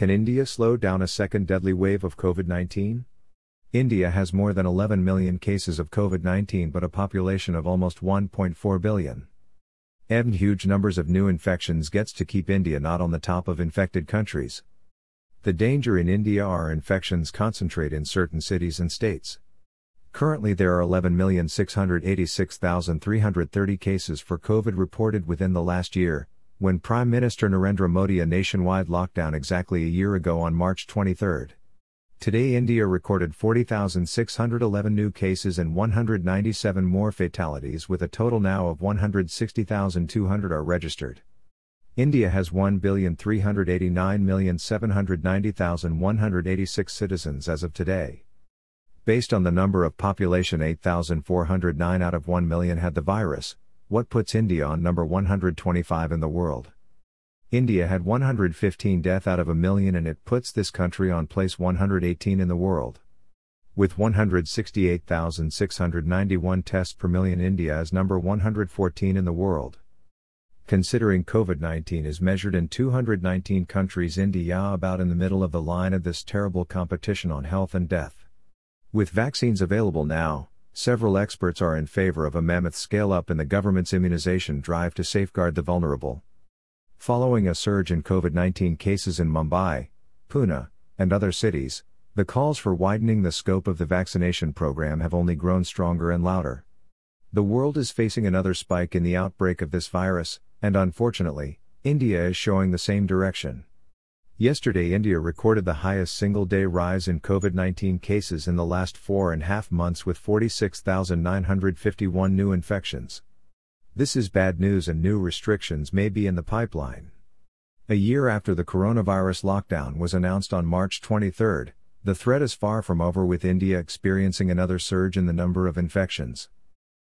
Can India slow down a second deadly wave of COVID 19? India has more than 11 million cases of COVID 19 but a population of almost 1.4 billion. And huge numbers of new infections gets to keep India not on the top of infected countries. The danger in India are infections concentrate in certain cities and states. Currently there are 11,686,330 cases for COVID reported within the last year, when Prime Minister Narendra Modi a nationwide lockdown exactly a year ago on March 23. Today India recorded 40,611 new cases and 197 more fatalities with a total now of 160,200 are registered. India has 1,389,790,186 citizens as of today. Based on the number of population 8,409 out of 1 million had the virus, what puts India on number 125 in the world. India had 115 death out of a million and it puts this country on place 118 in the world. With 168,691 tests per million India is number 114 in the world. Considering COVID-19 is measured in 219 countries India about in the middle of the line of this terrible competition on health and death. With vaccines available now, several experts are in favor of a mammoth scale up in the government's immunization drive to safeguard the vulnerable. Following a surge in COVID 19 cases in Mumbai, Pune, and other cities, the calls for widening the scope of the vaccination program have only grown stronger and louder. The world is facing another spike in the outbreak of this virus, and unfortunately, India is showing the same direction. Yesterday, India recorded the highest single day rise in COVID 19 cases in the last four and a half months with 46,951 new infections. This is bad news and new restrictions may be in the pipeline. A year after the coronavirus lockdown was announced on March 23, the threat is far from over with India experiencing another surge in the number of infections.